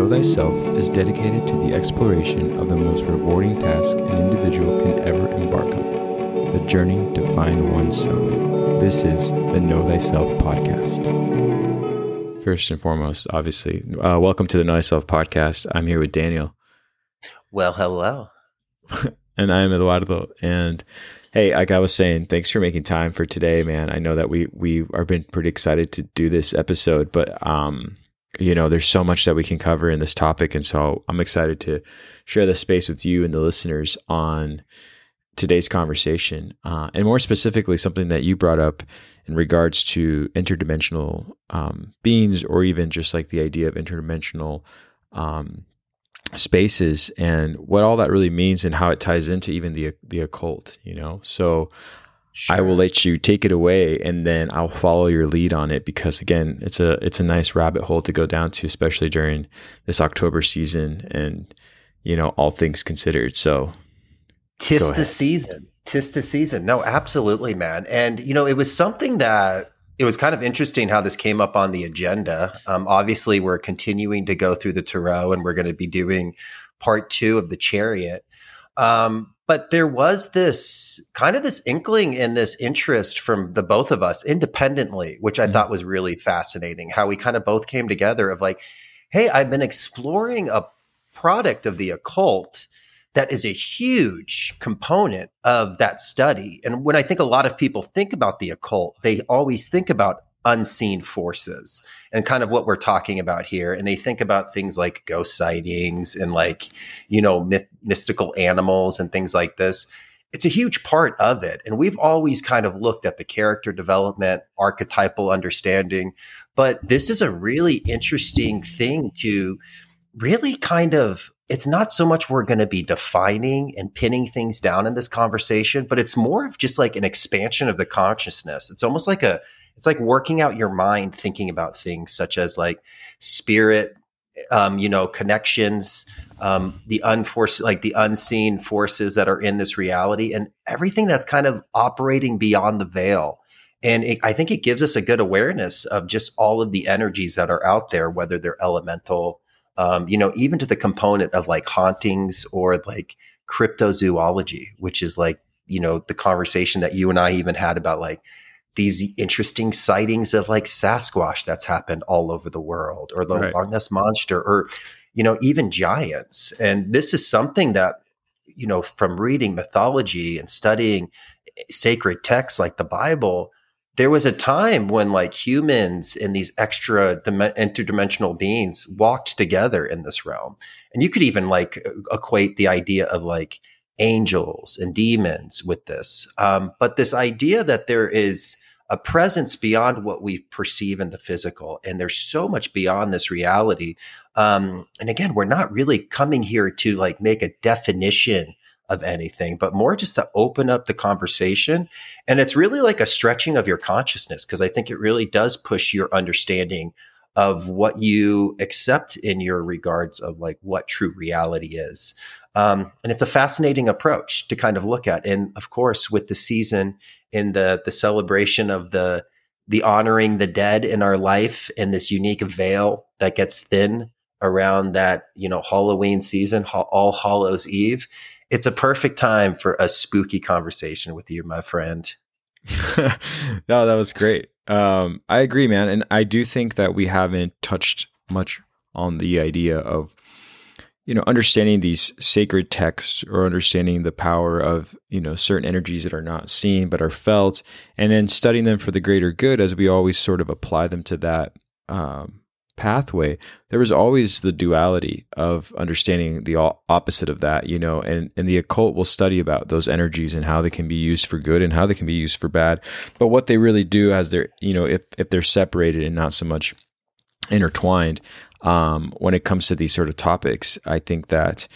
Know Thyself is dedicated to the exploration of the most rewarding task an individual can ever embark on the journey to find oneself. This is the Know Thyself podcast. First and foremost, obviously, uh, welcome to the Know Thyself podcast. I'm here with Daniel. Well, hello. and I am Eduardo. And hey, like I was saying, thanks for making time for today, man. I know that we we are been pretty excited to do this episode, but um, you know, there's so much that we can cover in this topic, and so I'm excited to share the space with you and the listeners on today's conversation, uh, and more specifically, something that you brought up in regards to interdimensional um, beings, or even just like the idea of interdimensional um, spaces and what all that really means and how it ties into even the the occult you know? So sure. i will let you take it away and then i'll follow your lead on it because again it's a it's a nice rabbit hole to go down to especially during this october season and you know all things considered so tis the season tis the season no absolutely man and you know it was something that it was kind of interesting how this came up on the agenda. Um, obviously, we're continuing to go through the Tarot, and we're going to be doing part two of the Chariot. Um, but there was this kind of this inkling and this interest from the both of us independently, which I mm-hmm. thought was really fascinating. How we kind of both came together of like, hey, I've been exploring a product of the occult that is a huge component of that study. And when I think a lot of people think about the occult, they always think about unseen forces and kind of what we're talking about here. And they think about things like ghost sightings and like, you know, myth- mystical animals and things like this. It's a huge part of it. And we've always kind of looked at the character development, archetypal understanding, but this is a really interesting thing to really kind of it's not so much we're going to be defining and pinning things down in this conversation, but it's more of just like an expansion of the consciousness. It's almost like a, it's like working out your mind thinking about things such as like spirit, um, you know, connections, um, the unforced, like the unseen forces that are in this reality and everything that's kind of operating beyond the veil. And it, I think it gives us a good awareness of just all of the energies that are out there, whether they're elemental, um, you know, even to the component of like hauntings or like cryptozoology, which is like, you know, the conversation that you and I even had about like these interesting sightings of like Sasquatch that's happened all over the world or the right. Loch Ness monster or, you know, even giants. And this is something that, you know, from reading mythology and studying sacred texts like the Bible, there was a time when like humans and these extra dim- interdimensional beings walked together in this realm. And you could even like equate the idea of like angels and demons with this. Um, but this idea that there is a presence beyond what we perceive in the physical. And there's so much beyond this reality. Um, and again, we're not really coming here to like make a definition of anything, but more just to open up the conversation. And it's really like a stretching of your consciousness because I think it really does push your understanding of what you accept in your regards of like what true reality is. Um, and it's a fascinating approach to kind of look at. And of course, with the season in the the celebration of the the honoring the dead in our life and this unique veil that gets thin around that you know Halloween season, All Hallows Eve it's a perfect time for a spooky conversation with you, my friend. no, that was great. Um, I agree, man, and I do think that we haven't touched much on the idea of you know understanding these sacred texts or understanding the power of you know certain energies that are not seen but are felt and then studying them for the greater good as we always sort of apply them to that um, pathway, there was always the duality of understanding the opposite of that, you know, and, and the occult will study about those energies and how they can be used for good and how they can be used for bad. But what they really do as they're, you know, if, if they're separated and not so much intertwined, um, when it comes to these sort of topics, I think that,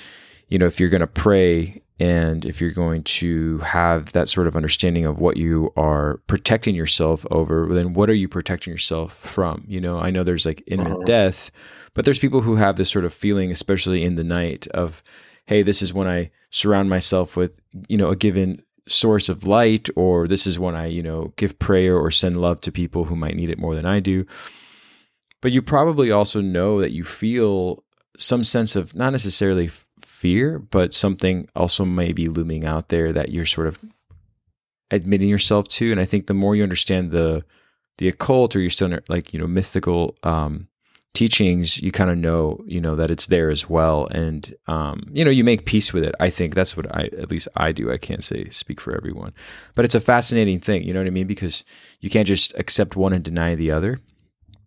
you know, if you're going to pray and if you're going to have that sort of understanding of what you are protecting yourself over, then what are you protecting yourself from? You know, I know there's like imminent uh-huh. death, but there's people who have this sort of feeling, especially in the night, of, hey, this is when I surround myself with, you know, a given source of light, or this is when I, you know, give prayer or send love to people who might need it more than I do. But you probably also know that you feel some sense of not necessarily fear, but something also may be looming out there that you're sort of admitting yourself to. And I think the more you understand the the occult or you're still like you know mythical um, teachings, you kind of know you know that it's there as well, and um, you know you make peace with it. I think that's what I at least I do. I can't say speak for everyone, but it's a fascinating thing. You know what I mean? Because you can't just accept one and deny the other.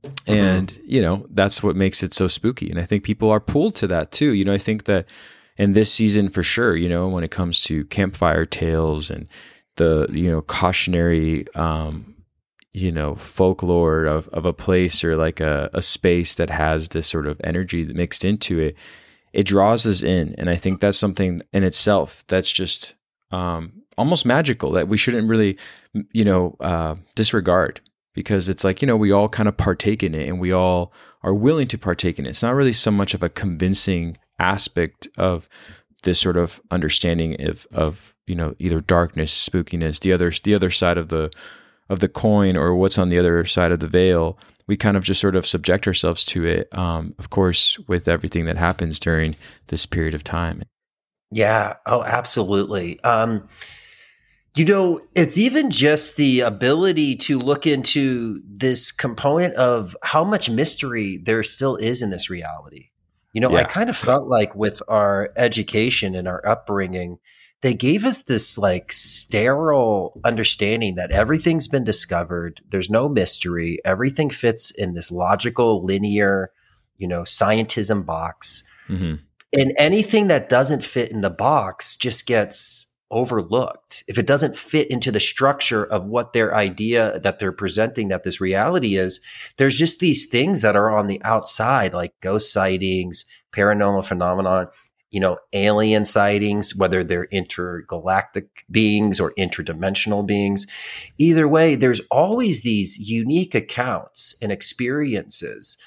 Mm-hmm. And you know that's what makes it so spooky, and I think people are pulled to that too. You know, I think that in this season for sure, you know, when it comes to campfire tales and the you know cautionary um, you know folklore of, of a place or like a, a space that has this sort of energy mixed into it it draws us in and i think that's something in itself that's just um, almost magical that we shouldn't really you know uh, disregard because it's like you know we all kind of partake in it and we all are willing to partake in it. It's not really so much of a convincing aspect of this sort of understanding of of you know either darkness spookiness the other the other side of the of the coin or what's on the other side of the veil. We kind of just sort of subject ourselves to it um, of course with everything that happens during this period of time. Yeah. Oh absolutely. Um, you know it's even just the ability to look into this component of how much mystery there still is in this reality you know, yeah. I kind of felt like with our education and our upbringing, they gave us this like sterile understanding that everything's been discovered. There's no mystery. Everything fits in this logical, linear, you know, scientism box. Mm-hmm. And anything that doesn't fit in the box just gets overlooked, if it doesn't fit into the structure of what their idea that they're presenting that this reality is, there's just these things that are on the outside, like ghost sightings, paranormal phenomenon, you know, alien sightings, whether they're intergalactic beings or interdimensional beings. Either way, there's always these unique accounts and experiences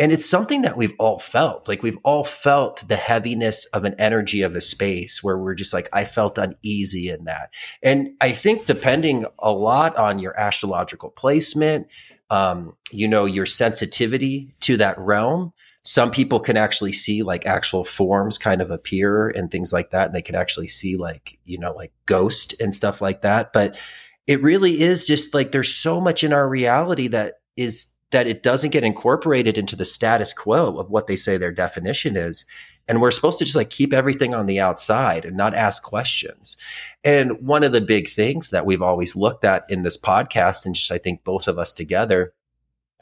and it's something that we've all felt. Like we've all felt the heaviness of an energy of a space where we're just like, I felt uneasy in that. And I think depending a lot on your astrological placement, um, you know, your sensitivity to that realm, some people can actually see like actual forms kind of appear and things like that. And they can actually see like, you know, like ghost and stuff like that. But it really is just like there's so much in our reality that is that it doesn't get incorporated into the status quo of what they say their definition is. And we're supposed to just like keep everything on the outside and not ask questions. And one of the big things that we've always looked at in this podcast, and just I think both of us together,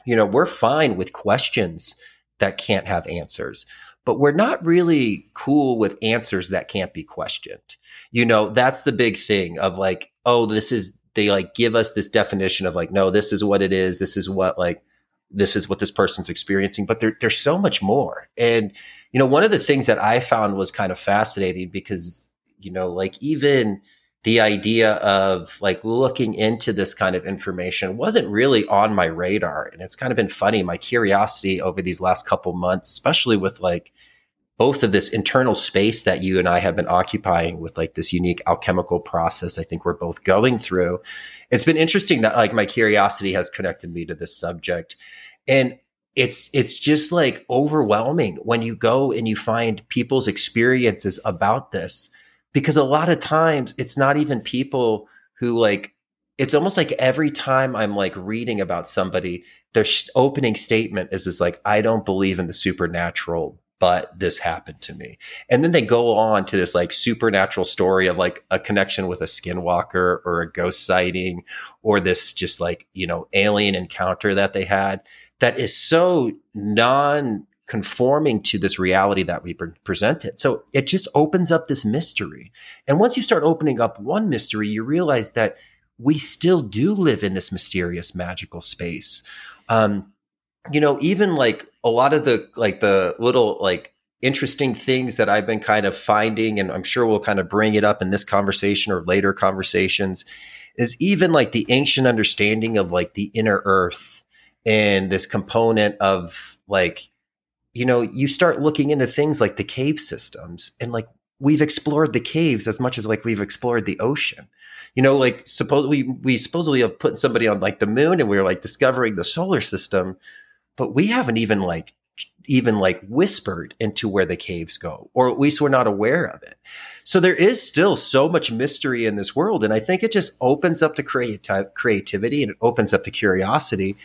you know, we're fine with questions that can't have answers but we're not really cool with answers that can't be questioned. You know, that's the big thing of like, oh, this is, they like give us this definition of like, no, this is what it is. This is what like this is what this person's experiencing, but there, there's so much more. And, you know, one of the things that I found was kind of fascinating because, you know, like even the idea of like looking into this kind of information wasn't really on my radar. And it's kind of been funny. My curiosity over these last couple months, especially with like, both of this internal space that you and I have been occupying with like this unique alchemical process I think we're both going through. It's been interesting that like my curiosity has connected me to this subject. And it's it's just like overwhelming when you go and you find people's experiences about this because a lot of times it's not even people who like it's almost like every time I'm like reading about somebody, their opening statement is is like, I don't believe in the supernatural, but this happened to me. And then they go on to this like supernatural story of like a connection with a skinwalker or a ghost sighting or this just like, you know, alien encounter that they had that is so non conforming to this reality that we pre- presented. So it just opens up this mystery. And once you start opening up one mystery, you realize that we still do live in this mysterious magical space. Um, you know, even like a lot of the like the little like interesting things that I've been kind of finding, and I'm sure we'll kind of bring it up in this conversation or later conversations, is even like the ancient understanding of like the inner earth and this component of like, you know, you start looking into things like the cave systems and like we've explored the caves as much as like we've explored the ocean. You know, like suppose we we supposedly have put somebody on like the moon and we are like discovering the solar system but we haven't even like even like whispered into where the caves go, or at least we're not aware of it. So there is still so much mystery in this world. And I think it just opens up the creati- creativity and it opens up the curiosity.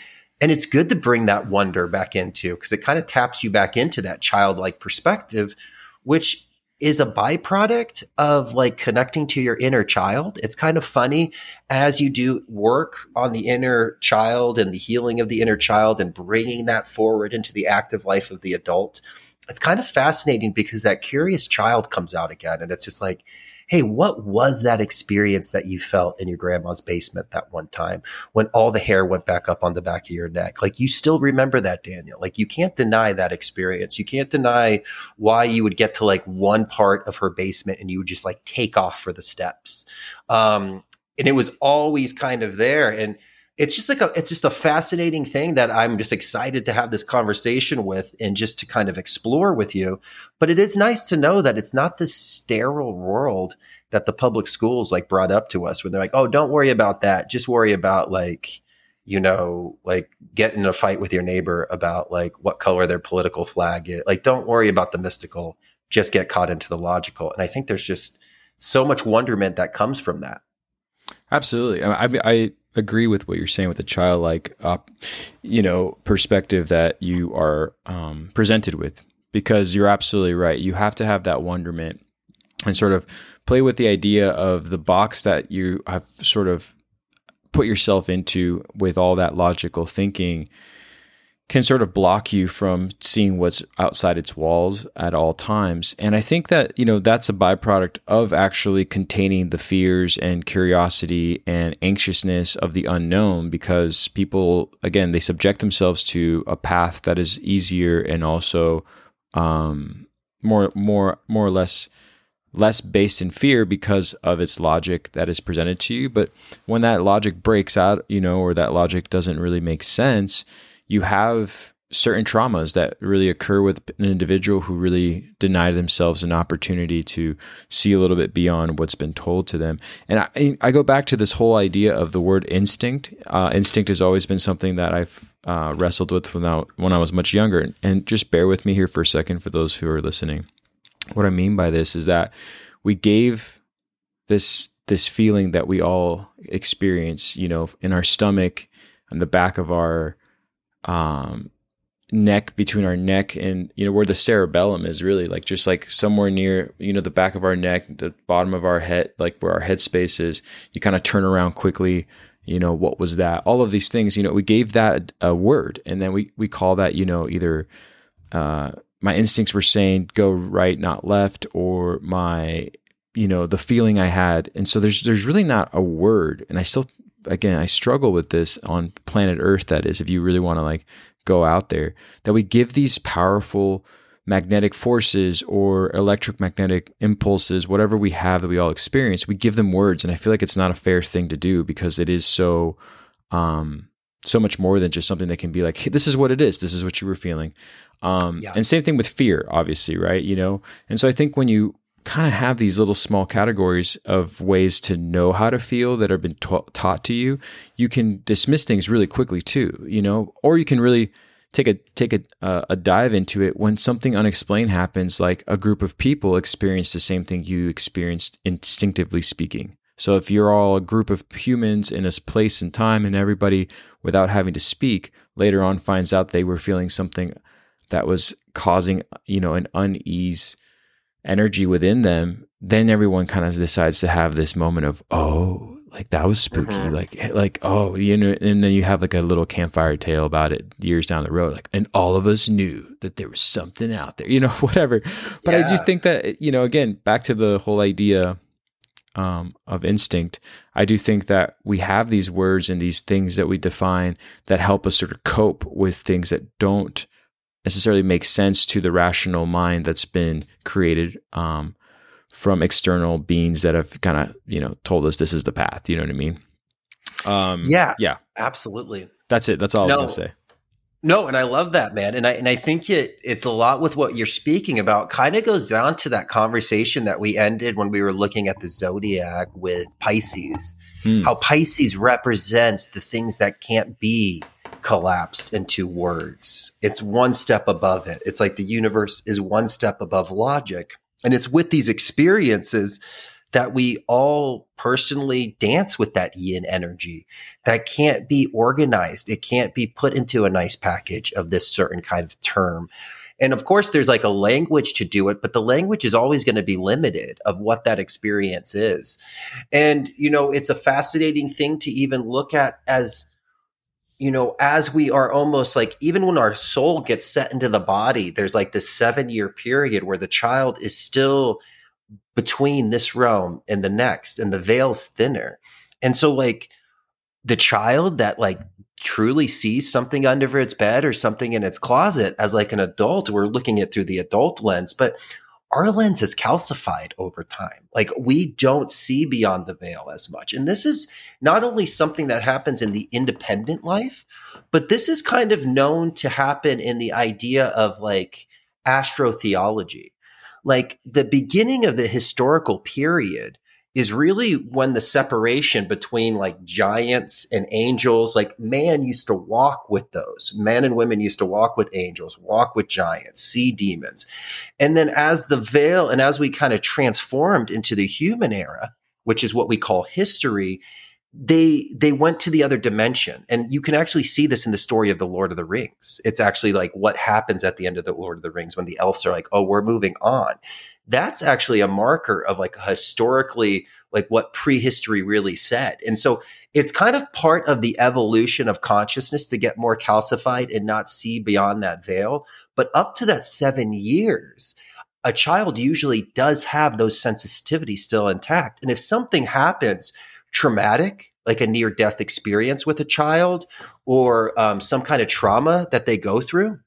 And it's good to bring that wonder back into because it kind of taps you back into that childlike perspective, which is a byproduct of like connecting to your inner child. It's kind of funny as you do work on the inner child and the healing of the inner child and bringing that forward into the active life of the adult. It's kind of fascinating because that curious child comes out again and it's just like, Hey, what was that experience that you felt in your grandma's basement that one time when all the hair went back up on the back of your neck? Like you still remember that, Daniel. Like you can't deny that experience. You can't deny why you would get to like one part of her basement and you would just like take off for the steps. Um, and it was always kind of there. And, it's just like a it's just a fascinating thing that I'm just excited to have this conversation with and just to kind of explore with you. But it is nice to know that it's not this sterile world that the public schools like brought up to us when they're like, "Oh, don't worry about that. Just worry about like you know, like get in a fight with your neighbor about like what color their political flag is. Like don't worry about the mystical, just get caught into the logical." And I think there's just so much wonderment that comes from that. Absolutely. I, mean, I agree with what you're saying with the childlike, uh, you know, perspective that you are um, presented with, because you're absolutely right. You have to have that wonderment and sort of play with the idea of the box that you have sort of put yourself into with all that logical thinking can sort of block you from seeing what's outside its walls at all times. And I think that, you know, that's a byproduct of actually containing the fears and curiosity and anxiousness of the unknown because people, again, they subject themselves to a path that is easier and also um, more, more, more or less less based in fear because of its logic that is presented to you. But when that logic breaks out, you know, or that logic doesn't really make sense, you have certain traumas that really occur with an individual who really deny themselves an opportunity to see a little bit beyond what's been told to them. And I, I go back to this whole idea of the word instinct. Uh, instinct has always been something that I've uh, wrestled with when I, when I was much younger. And just bear with me here for a second for those who are listening. What I mean by this is that we gave this this feeling that we all experience, you know, in our stomach, in the back of our um, neck between our neck and you know where the cerebellum is really like just like somewhere near you know the back of our neck the bottom of our head like where our head space is. You kind of turn around quickly you know what was that? All of these things you know we gave that a word and then we we call that you know either uh, my instincts were saying go right not left or my you know the feeling i had. And so there's there's really not a word and i still again, I struggle with this on planet Earth. That is, if you really want to like go out there, that we give these powerful magnetic forces or electromagnetic impulses, whatever we have that we all experience, we give them words. And I feel like it's not a fair thing to do because it is so, um, so much more than just something that can be like, hey, this is what it is. This is what you were feeling. Um, yeah. and same thing with fear, obviously, right? You know, and so I think when you kind of have these little small categories of ways to know how to feel that have been ta- taught to you, you can dismiss things really quickly too, you know, or you can really take a take a uh, a dive into it when something unexplained happens like a group of people experience the same thing you experienced instinctively speaking. So if you're all a group of humans in a place and time and everybody without having to speak later on finds out they were feeling something that was causing, you know, an unease energy within them, then everyone kind of decides to have this moment of, oh, like that was spooky. Mm-hmm. Like, like, oh, you know, and then you have like a little campfire tale about it years down the road. Like, and all of us knew that there was something out there, you know, whatever. But yeah. I just think that, you know, again, back to the whole idea um, of instinct, I do think that we have these words and these things that we define that help us sort of cope with things that don't necessarily make sense to the rational mind that's been created um, from external beings that have kind of you know told us this is the path. You know what I mean? Um, yeah, yeah, absolutely. That's it. That's all no, I was gonna say. No, and I love that, man. And I and I think it it's a lot with what you're speaking about. Kind of goes down to that conversation that we ended when we were looking at the zodiac with Pisces. Hmm. How Pisces represents the things that can't be collapsed into words It's one step above it. It's like the universe is one step above logic. And it's with these experiences that we all personally dance with that yin energy that can't be organized. It can't be put into a nice package of this certain kind of term. And of course, there's like a language to do it, but the language is always going to be limited of what that experience is. And, you know, it's a fascinating thing to even look at as, you know, as we are almost like, even when our soul gets set into the body, there's like this seven year period where the child is still between this realm and the next, and the veil's thinner. And so, like, the child that like truly sees something under its bed or something in its closet as like an adult we're looking at through the adult lens but our lens has calcified over time. Like we don't see beyond the veil as much. And this is not only something that happens in the independent life but this is kind of known to happen in the idea of like astrotheology. Like the beginning of the historical period is really when the separation between like giants and angels, like man used to walk with those. Men and women used to walk with angels, walk with giants, see demons. And then as the veil and as we kind of transformed into the human era, which is what we call history, they they went to the other dimension and you can actually see this in the story of the lord of the rings it's actually like what happens at the end of the lord of the rings when the elves are like oh we're moving on that's actually a marker of like historically like what prehistory really said. And so it's kind of part of the evolution of consciousness to get more calcified and not see beyond that veil. But up to that 7 years a child usually does have those sensitivities still intact. And if something happens traumatic, like a near death experience with a child or um, some kind of trauma that they go through,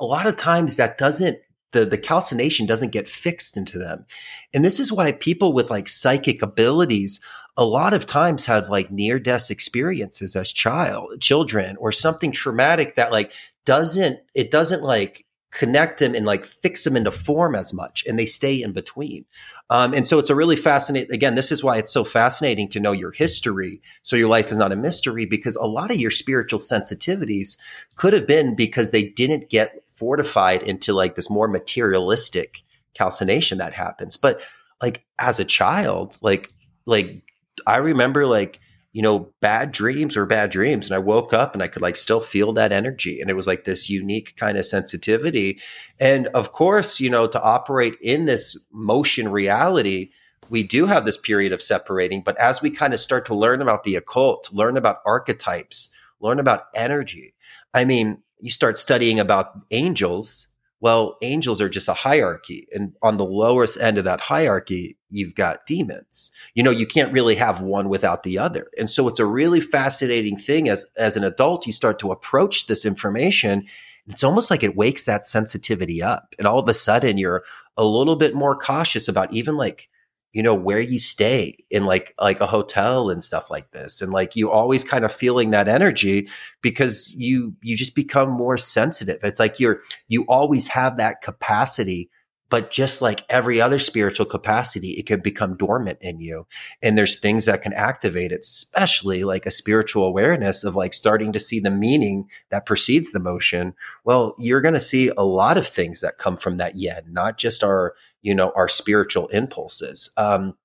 a lot of times that doesn't the, the calcination doesn't get fixed into them. And this is why people with like psychic abilities a lot of times have like near death experiences as child children or something traumatic that like doesn't it doesn't like connect them and like fix them into form as much and they stay in between um, and so it's a really fascinating again this is why it's so fascinating to know your history so your life is not a mystery because a lot of your spiritual sensitivities could have been because they didn't get fortified into like this more materialistic calcination that happens but like as a child like like i remember like you know, bad dreams or bad dreams. And I woke up and I could like still feel that energy. And it was like this unique kind of sensitivity. And of course, you know, to operate in this motion reality, we do have this period of separating. But as we kind of start to learn about the occult, learn about archetypes, learn about energy, I mean, you start studying about angels well, angels are just a hierarchy. And on the lowest end of that hierarchy, you've got demons. You know, you can't really have one without the other. And so it's a really fascinating thing as, as an adult, you start to approach this information. It's almost like it wakes that sensitivity up. And all of a sudden you're a little bit more cautious about even like you know where you stay in like like a hotel and stuff like this and like you always kind of feeling that energy because you you just become more sensitive. It's like you're you always have that capacity but just like every other spiritual capacity it can become dormant in you and there's things that can activate it especially like a spiritual awareness of like starting to see the meaning that precedes the motion. Well you're going to see a lot of things that come from that yin not just our you know our spiritual impulses. Um,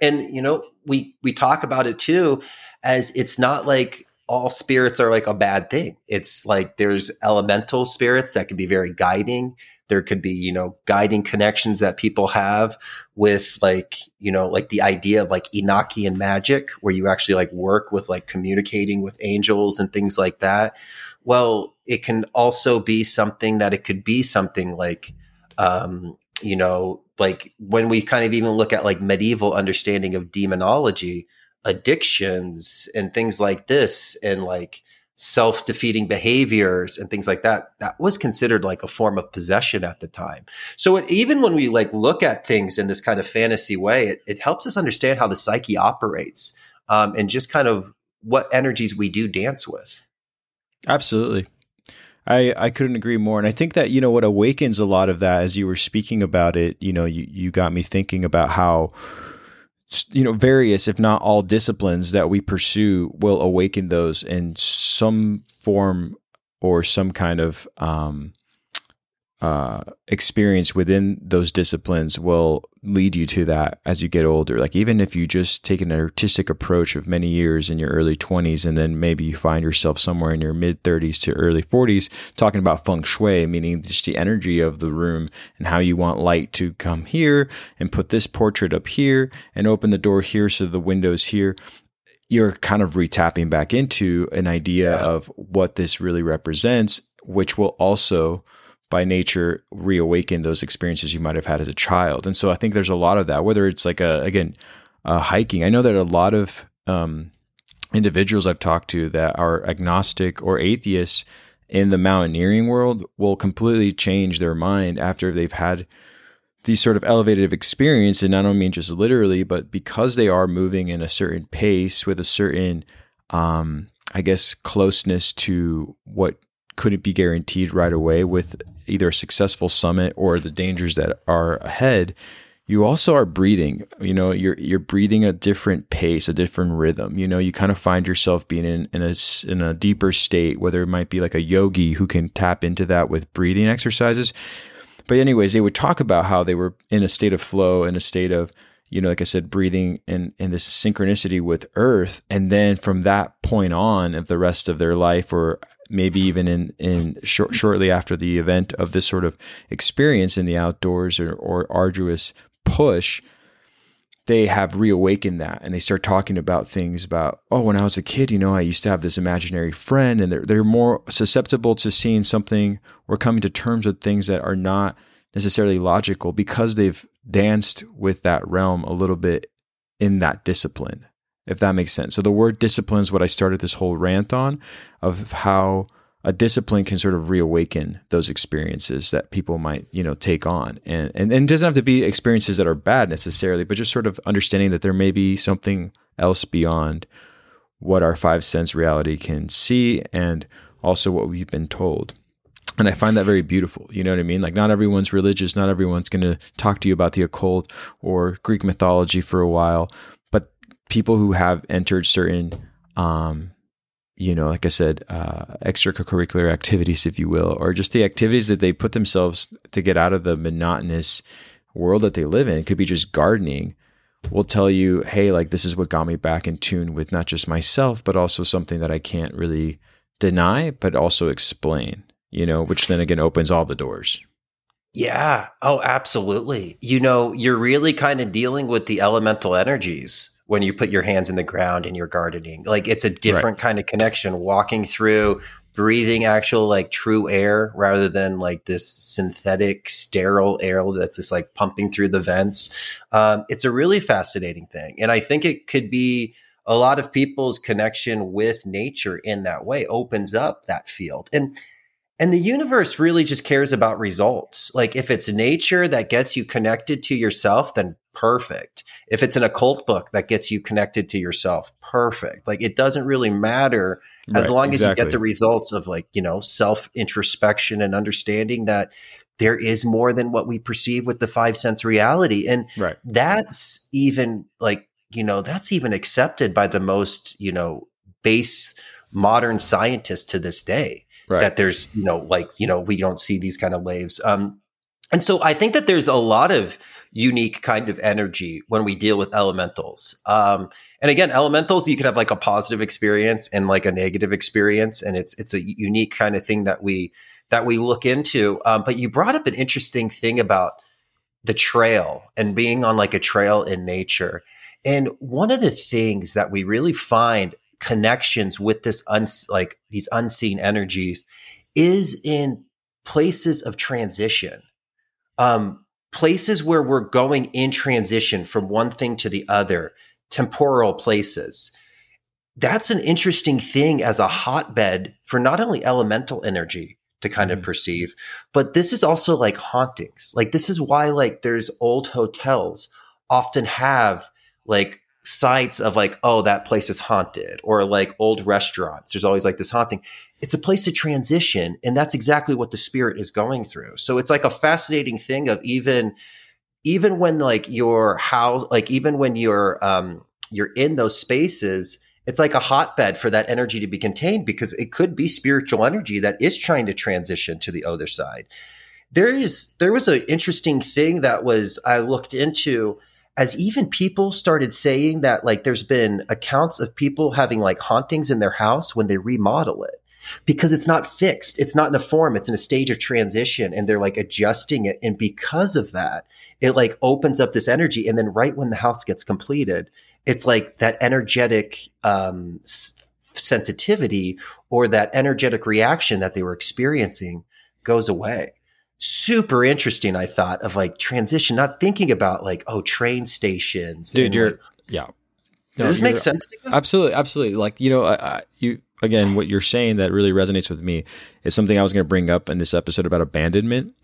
and you know we we talk about it too as it's not like all spirits are like a bad thing. It's like there's elemental spirits that can be very guiding. There could be you know guiding connections that people have with like you know like the idea of like enochian magic where you actually like work with like communicating with angels and things like that. Well it can also be something that it could be something like um you know, like when we kind of even look at like medieval understanding of demonology, addictions and things like this, and like self defeating behaviors and things like that, that was considered like a form of possession at the time. So it, even when we like look at things in this kind of fantasy way, it, it helps us understand how the psyche operates um, and just kind of what energies we do dance with. Absolutely. I, I couldn't agree more. And I think that, you know, what awakens a lot of that as you were speaking about it, you know, you, you got me thinking about how, you know, various, if not all disciplines that we pursue will awaken those in some form or some kind of um, uh, experience within those disciplines will lead you to that as you get older. Like even if you just take an artistic approach of many years in your early 20s, and then maybe you find yourself somewhere in your mid 30s to early 40s talking about feng shui, meaning just the energy of the room and how you want light to come here and put this portrait up here and open the door here so the window's here you're kind of retapping back into an idea of what this really represents, which will also by nature reawaken those experiences you might have had as a child. And so I think there's a lot of that, whether it's like a, again, hiking. I know that a lot of um, individuals I've talked to that are agnostic or atheists in the mountaineering world will completely change their mind after they've had these sort of elevated experience and I don't mean just literally but because they are moving in a certain pace with a certain um, i guess closeness to what couldn't be guaranteed right away with either a successful summit or the dangers that are ahead? You also are breathing. You know you're you're breathing a different pace a different rhythm. You know you kind of find yourself being in, in a in a deeper state whether it might be like a yogi who can tap into that with breathing exercises. But anyways they would talk about how they were in a state of flow in a state of you know, like I said, breathing and and this synchronicity with Earth, and then from that point on, of the rest of their life, or maybe even in in short, shortly after the event of this sort of experience in the outdoors or, or arduous push, they have reawakened that and they start talking about things about oh when I was a kid, you know, I used to have this imaginary friend, and they're they're more susceptible to seeing something or coming to terms with things that are not necessarily logical because they've danced with that realm a little bit in that discipline, if that makes sense. So the word discipline is what I started this whole rant on of how a discipline can sort of reawaken those experiences that people might, you know, take on. And, and, and it doesn't have to be experiences that are bad necessarily, but just sort of understanding that there may be something else beyond what our five sense reality can see and also what we've been told and I find that very beautiful. You know what I mean? Like, not everyone's religious, not everyone's going to talk to you about the occult or Greek mythology for a while, people who have entered certain, um, you know, like I said, uh, extracurricular activities, if you will, or just the activities that they put themselves to get out of the monotonous world that they live in. It could be just gardening. Will tell you, hey, like this is what got me back in tune with not just myself, but also something that I can't really deny, but also explain you know, which then again opens all the doors. Yeah. Oh, absolutely. You know, you're really kind of dealing with the elemental energies when you put your hands in the ground and you're gardening. Like it's a different right. kind of connection walking through breathing actual like true air rather than like this synthetic sterile air that's just like pumping through the vents. Um, it's a really fascinating thing. And I think it could be a lot of people's connection with nature in that way opens up that field. And and the universe really just cares about results. Like if it's nature that gets you connected to yourself, then perfect. If it's an occult book that gets you connected to yourself, perfect. Like it doesn't really matter as right, long exactly. as you get the results of like, you know, self introspection and understanding that there is more than what we perceive with the five sense reality. And right. that's even like, you know, that's even accepted by the most, you know, base modern scientists to this day right. that there's you know like you know we don't see these kind of waves um and so i think that there's a lot of unique kind of energy when we deal with elementals. Um and again elementals you can have like a positive experience and like a negative experience and it's it's a unique kind of thing that we that we look into. Um, but you brought up an interesting thing about the trail and being on like a trail in nature. And one of the things that we really find connections with this uns like these unseen energies is in places of transition. Um places where we're going in transition from one thing to the other temporal places. That's an interesting thing as a hotbed for not only elemental energy to kind of mm. perceive but this is also like hauntings. Like this is why like there's old hotels often have like sites of like, oh, that place is haunted, or like old restaurants. There's always like this haunting. It's a place to transition. And that's exactly what the spirit is going through. So it's like a fascinating thing of even, even when like your house, like even when you're, um, you're in those spaces, it's like a hotbed for that energy to be contained because it could be spiritual energy that is trying to transition to the other side. There is there was an interesting thing that was I looked into as even people started saying that like there's been accounts of people having like hauntings in their house when they remodel it because it's not fixed. It's not in a form. It's in a stage of transition and they're like adjusting it. And because of that, it like opens up this energy. And then right when the house gets completed, it's like that energetic, um, sensitivity or that energetic reaction that they were experiencing goes away super interesting. I thought of like transition, not thinking about like oh train stations. Dude, you're like, yeah. No, does this make sense? To you? Absolutely, absolutely. Like you know, I, you again, what you're saying that really resonates with me is something I was going to bring up in this episode about abandonment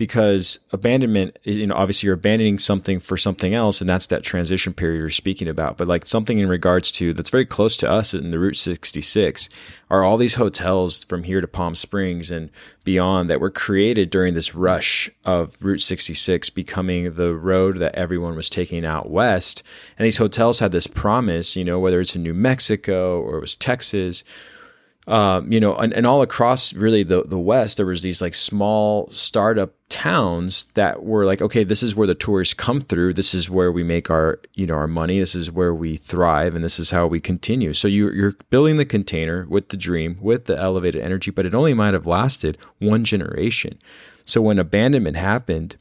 because abandonment, you know, obviously you're abandoning something for something else, and that's that transition period you're speaking about. But like something in regards to that's very close to us in the Route 66 are all these hotels from here to Palm Springs and beyond that were created during this rush of Route 66 becoming the road that everyone was taking out west. And these hotels had this promise, you know, whether it's in New Mexico or it was Texas um, you know, and, and all across really the, the West, there was these like small startup towns that were like, okay, this is where the tourists come through. This is where we make our, you know, our money. This is where we thrive, and this is how we continue. So you, you're building the container with the dream, with the elevated energy, but it only might have lasted one generation. So when abandonment happened,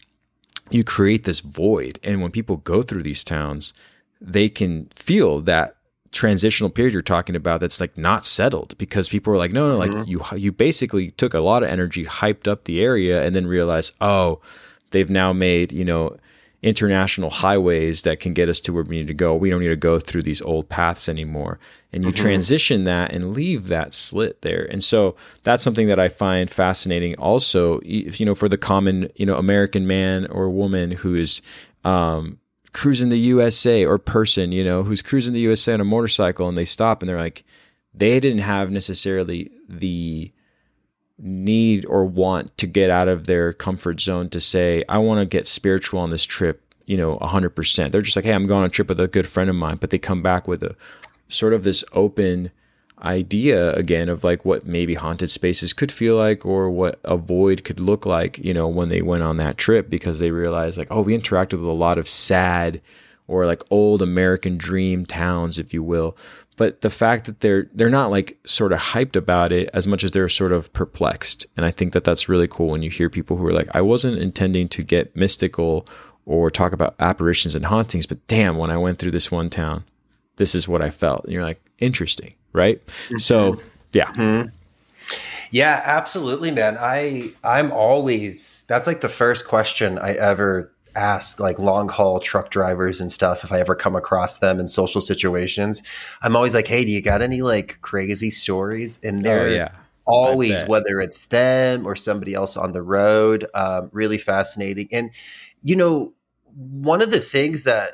you create this void, and when people go through these towns, they can feel that transitional period you're talking about that's like not settled because people are like no no mm-hmm. like you you basically took a lot of energy hyped up the area and then realized oh they've now made you know international highways that can get us to where we need to go we don't need to go through these old paths anymore and you mm-hmm. transition that and leave that slit there and so that's something that i find fascinating also if you know for the common you know american man or woman who is um, cruising the USA or person, you know, who's cruising the USA on a motorcycle and they stop and they're like, they didn't have necessarily the need or want to get out of their comfort zone to say, I want to get spiritual on this trip, you know, 100%. They're just like, hey, I'm going on a trip with a good friend of mine, but they come back with a sort of this open idea again of like what maybe haunted spaces could feel like or what a void could look like, you know, when they went on that trip because they realized like, oh, we interacted with a lot of sad or like old American dream towns, if you will. But the fact that they're they're not like sort of hyped about it as much as they're sort of perplexed, and I think that that's really cool when you hear people who are like, I wasn't intending to get mystical or talk about apparitions and hauntings, but damn, when I went through this one town, this is what I felt. And you're like, interesting right? Mm-hmm. So, yeah. Mm-hmm. Yeah, absolutely, man. I I'm always that's like the first question I ever ask like long haul truck drivers and stuff if I ever come across them in social situations. I'm always like, "Hey, do you got any like crazy stories?" And they're oh, yeah. always whether it's them or somebody else on the road, um, really fascinating. And you know, one of the things that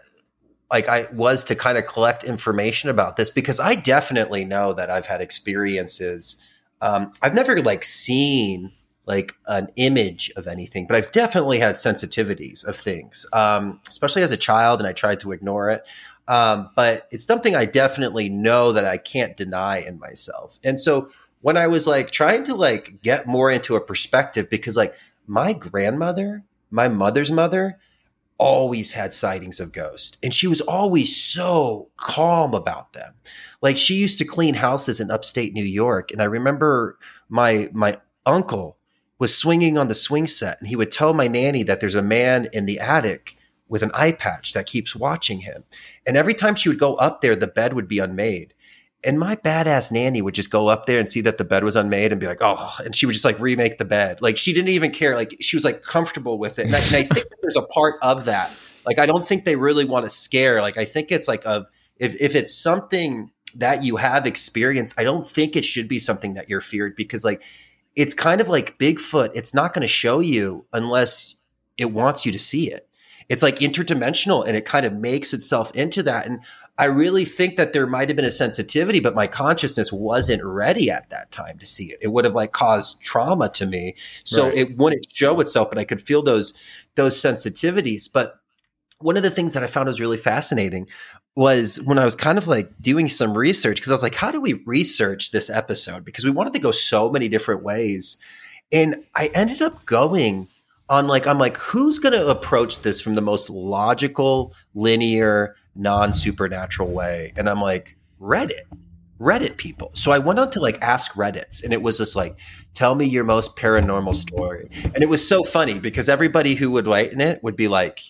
like I was to kind of collect information about this because I definitely know that I've had experiences. Um, I've never like seen like an image of anything, but I've definitely had sensitivities of things, um, especially as a child, and I tried to ignore it. Um, but it's something I definitely know that I can't deny in myself. And so when I was like trying to like get more into a perspective, because like my grandmother, my mother's mother, always had sightings of ghosts and she was always so calm about them. Like she used to clean houses in upstate new york and i remember my my uncle was swinging on the swing set and he would tell my nanny that there's a man in the attic with an eye patch that keeps watching him. And every time she would go up there the bed would be unmade and my badass nanny would just go up there and see that the bed was unmade and be like, oh, and she would just like remake the bed. Like she didn't even care. Like she was like comfortable with it. And I, and I think there's a part of that. Like I don't think they really want to scare. Like I think it's like of if if it's something that you have experienced, I don't think it should be something that you're feared because like it's kind of like Bigfoot. It's not going to show you unless it wants you to see it. It's like interdimensional and it kind of makes itself into that. And I really think that there might have been a sensitivity, but my consciousness wasn't ready at that time to see it. It would have like caused trauma to me. So right. it wouldn't show itself, but I could feel those, those sensitivities. But one of the things that I found was really fascinating was when I was kind of like doing some research because I was like, how do we research this episode? Because we wanted to go so many different ways. And I ended up going on like, I'm like, who's going to approach this from the most logical, linear, non supernatural way? And I'm like, Reddit. Reddit people. So I went on to like ask Reddits and it was just like, tell me your most paranormal story. And it was so funny because everybody who would write in it would be like,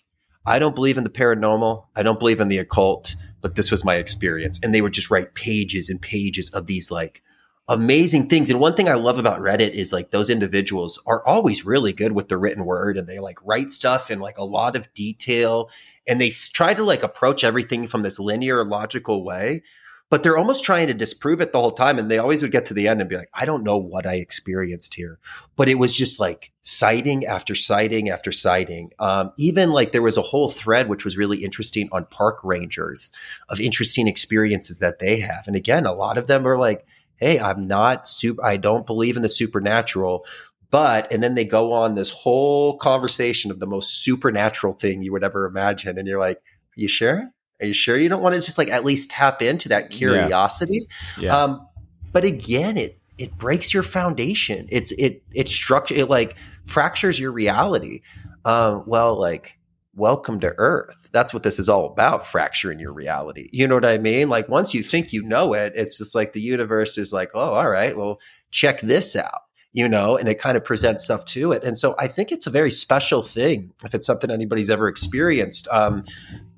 I don't believe in the paranormal. I don't believe in the occult, but this was my experience. And they would just write pages and pages of these like amazing things. And one thing I love about Reddit is like those individuals are always really good with the written word and they like write stuff in like a lot of detail and they try to like approach everything from this linear logical way but they're almost trying to disprove it the whole time. And they always would get to the end and be like, I don't know what I experienced here, but it was just like sighting after sighting after sighting. Um, even like there was a whole thread, which was really interesting on park rangers of interesting experiences that they have. And again, a lot of them are like, Hey, I'm not super, I don't believe in the supernatural, but and then they go on this whole conversation of the most supernatural thing you would ever imagine and you're like you sure are you sure you don't want to just like at least tap into that curiosity? Yeah. yeah. Um, but again, it it breaks your foundation. It's it it structure it like fractures your reality. Um, well, like welcome to Earth. That's what this is all about, fracturing your reality. You know what I mean? Like once you think you know it, it's just like the universe is like, oh, all right, well, check this out you know, and it kind of presents stuff to it. And so I think it's a very special thing if it's something anybody's ever experienced. Um,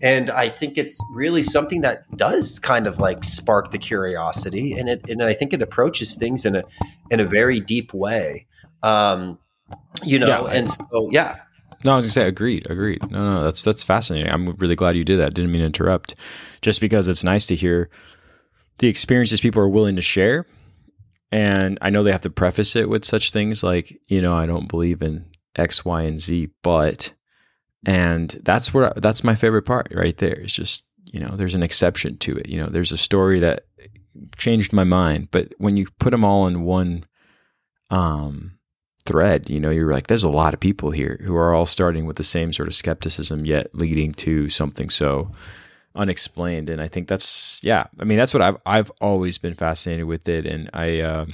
and I think it's really something that does kind of like spark the curiosity, and it and I think it approaches things in a in a very deep way. Um, you know, yeah, and so yeah. No, I was gonna say agreed, agreed. No, no, that's that's fascinating. I'm really glad you did that. Didn't mean to interrupt. Just because it's nice to hear the experiences people are willing to share and I know they have to preface it with such things like, you know, I don't believe in X, Y, and Z, but, and that's where, that's my favorite part right there. It's just, you know, there's an exception to it. You know, there's a story that changed my mind, but when you put them all in one, um, thread, you know, you're like, there's a lot of people here who are all starting with the same sort of skepticism, yet leading to something so, unexplained. And I think that's yeah. I mean, that's what I've I've always been fascinated with it. And I uh,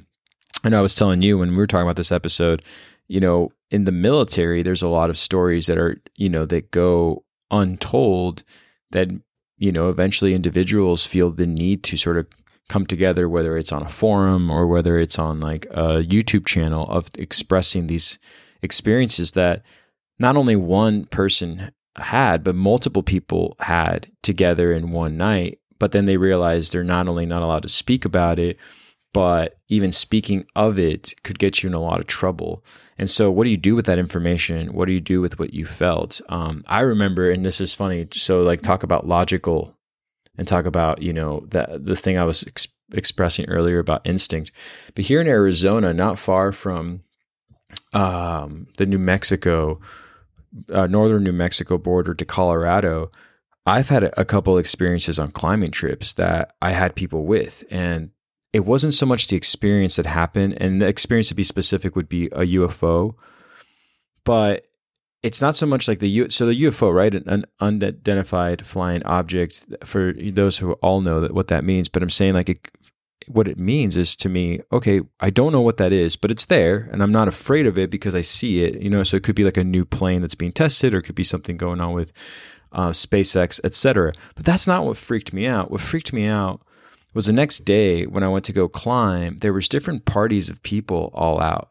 I know I was telling you when we were talking about this episode, you know, in the military, there's a lot of stories that are you know that go untold that you know eventually individuals feel the need to sort of come together whether it's on a forum or whether it's on like a YouTube channel of expressing these experiences that not only one person had, but multiple people had together in one night. But then they realized they're not only not allowed to speak about it, but even speaking of it could get you in a lot of trouble. And so, what do you do with that information? What do you do with what you felt? Um, I remember, and this is funny. So, like, talk about logical, and talk about you know that the thing I was ex- expressing earlier about instinct. But here in Arizona, not far from um, the New Mexico uh, northern New Mexico border to Colorado, I've had a, a couple experiences on climbing trips that I had people with, and it wasn't so much the experience that happened, and the experience to be specific would be a UFO, but it's not so much like the U. So the UFO, right, an unidentified flying object. For those who all know that what that means, but I'm saying like it, what it means is to me, okay, I don't know what that is, but it's there and I'm not afraid of it because I see it, you know, so it could be like a new plane that's being tested or it could be something going on with uh, SpaceX, etc. But that's not what freaked me out. What freaked me out was the next day when I went to go climb, there was different parties of people all out.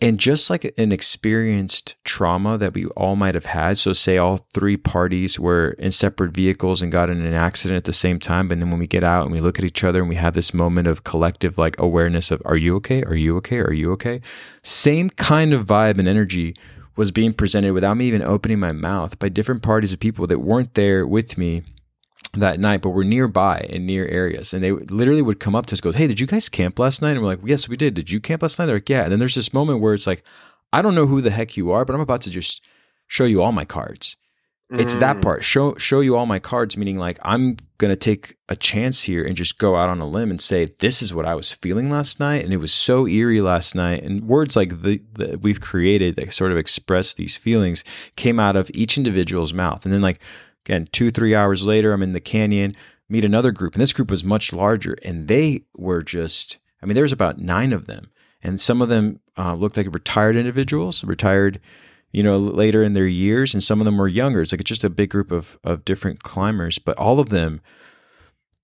And just like an experienced trauma that we all might have had, so say all three parties were in separate vehicles and got in an accident at the same time, And then when we get out and we look at each other and we have this moment of collective like awareness of, are you okay? Are you okay? Are you okay? Same kind of vibe and energy was being presented without me even opening my mouth by different parties of people that weren't there with me that night, but we're nearby in near areas. And they literally would come up to us, goes, Hey, did you guys camp last night? And we're like, Yes, we did. Did you camp last night? They're like, Yeah. And then there's this moment where it's like, I don't know who the heck you are, but I'm about to just show you all my cards. Mm. It's that mm. part. Show show you all my cards, meaning like I'm gonna take a chance here and just go out on a limb and say, This is what I was feeling last night. And it was so eerie last night. And words like the that we've created that sort of express these feelings came out of each individual's mouth. And then like again, two, three hours later, I'm in the canyon, meet another group. And this group was much larger. And they were just, I mean, there was about nine of them. And some of them uh, looked like retired individuals, retired, you know, later in their years. And some of them were younger. It's like just a big group of, of different climbers. But all of them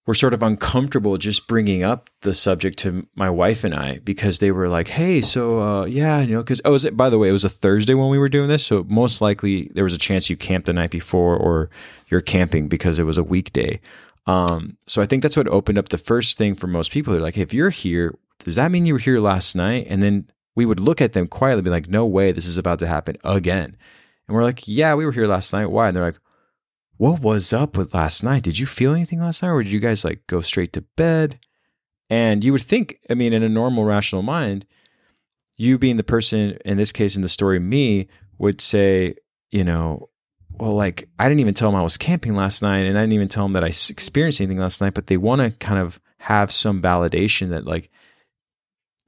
were sort of uncomfortable just bringing up the subject to my wife and I because they were like, "Hey, so uh, yeah, you know," because oh, was it, by the way, it was a Thursday when we were doing this, so most likely there was a chance you camped the night before or you're camping because it was a weekday. Um, so I think that's what opened up the first thing for most people. They're like, "If you're here, does that mean you were here last night?" And then we would look at them quietly, be like, "No way, this is about to happen again." And we're like, "Yeah, we were here last night. Why?" And they're like, what was up with last night? Did you feel anything last night, or did you guys like go straight to bed? And you would think, I mean, in a normal, rational mind, you being the person in this case in the story, me would say, you know, well, like I didn't even tell them I was camping last night, and I didn't even tell them that I experienced anything last night. But they want to kind of have some validation that like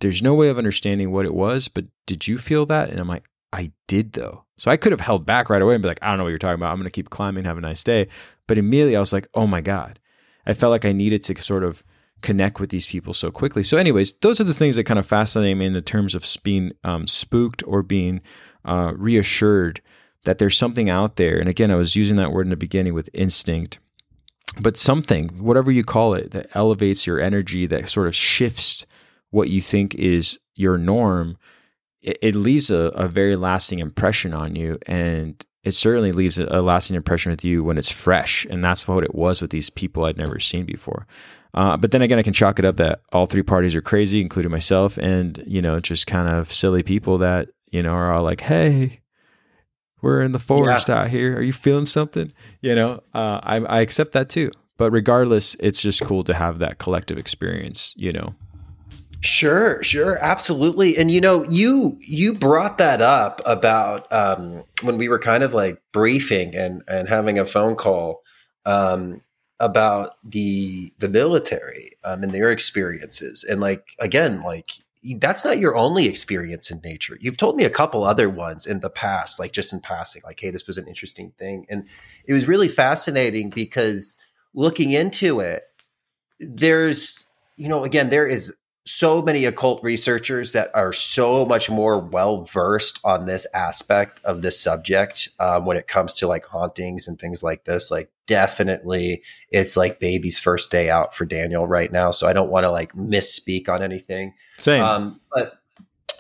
there's no way of understanding what it was, but did you feel that? And I'm like, I did though. So I could have held back right away and be like, I don't know what you're talking about. I'm going to keep climbing, have a nice day. But immediately I was like, oh my God. I felt like I needed to sort of connect with these people so quickly. So, anyways, those are the things that kind of fascinate me in the terms of being um, spooked or being uh, reassured that there's something out there. And again, I was using that word in the beginning with instinct, but something, whatever you call it, that elevates your energy, that sort of shifts what you think is your norm it, it leaves a, a, very lasting impression on you. And it certainly leaves a, lasting impression with you when it's fresh. And that's what it was with these people I'd never seen before. Uh, but then again, I can chalk it up that all three parties are crazy, including myself, and, you know, just kind of silly people that, you know, are all like, hey, we're in the forest yeah. out here. Are you feeling something? You know, uh, I, I accept that too. But regardless, it's just cool to have that collective experience, you know, Sure, sure, absolutely. And you know, you you brought that up about um, when we were kind of like briefing and and having a phone call um, about the the military um, and their experiences. And like again, like that's not your only experience in nature. You've told me a couple other ones in the past, like just in passing, like, hey, this was an interesting thing. And it was really fascinating because looking into it, there's, you know, again, there is so many occult researchers that are so much more well versed on this aspect of this subject um, when it comes to like hauntings and things like this. Like, definitely, it's like baby's first day out for Daniel right now. So I don't want to like misspeak on anything. Same, um, but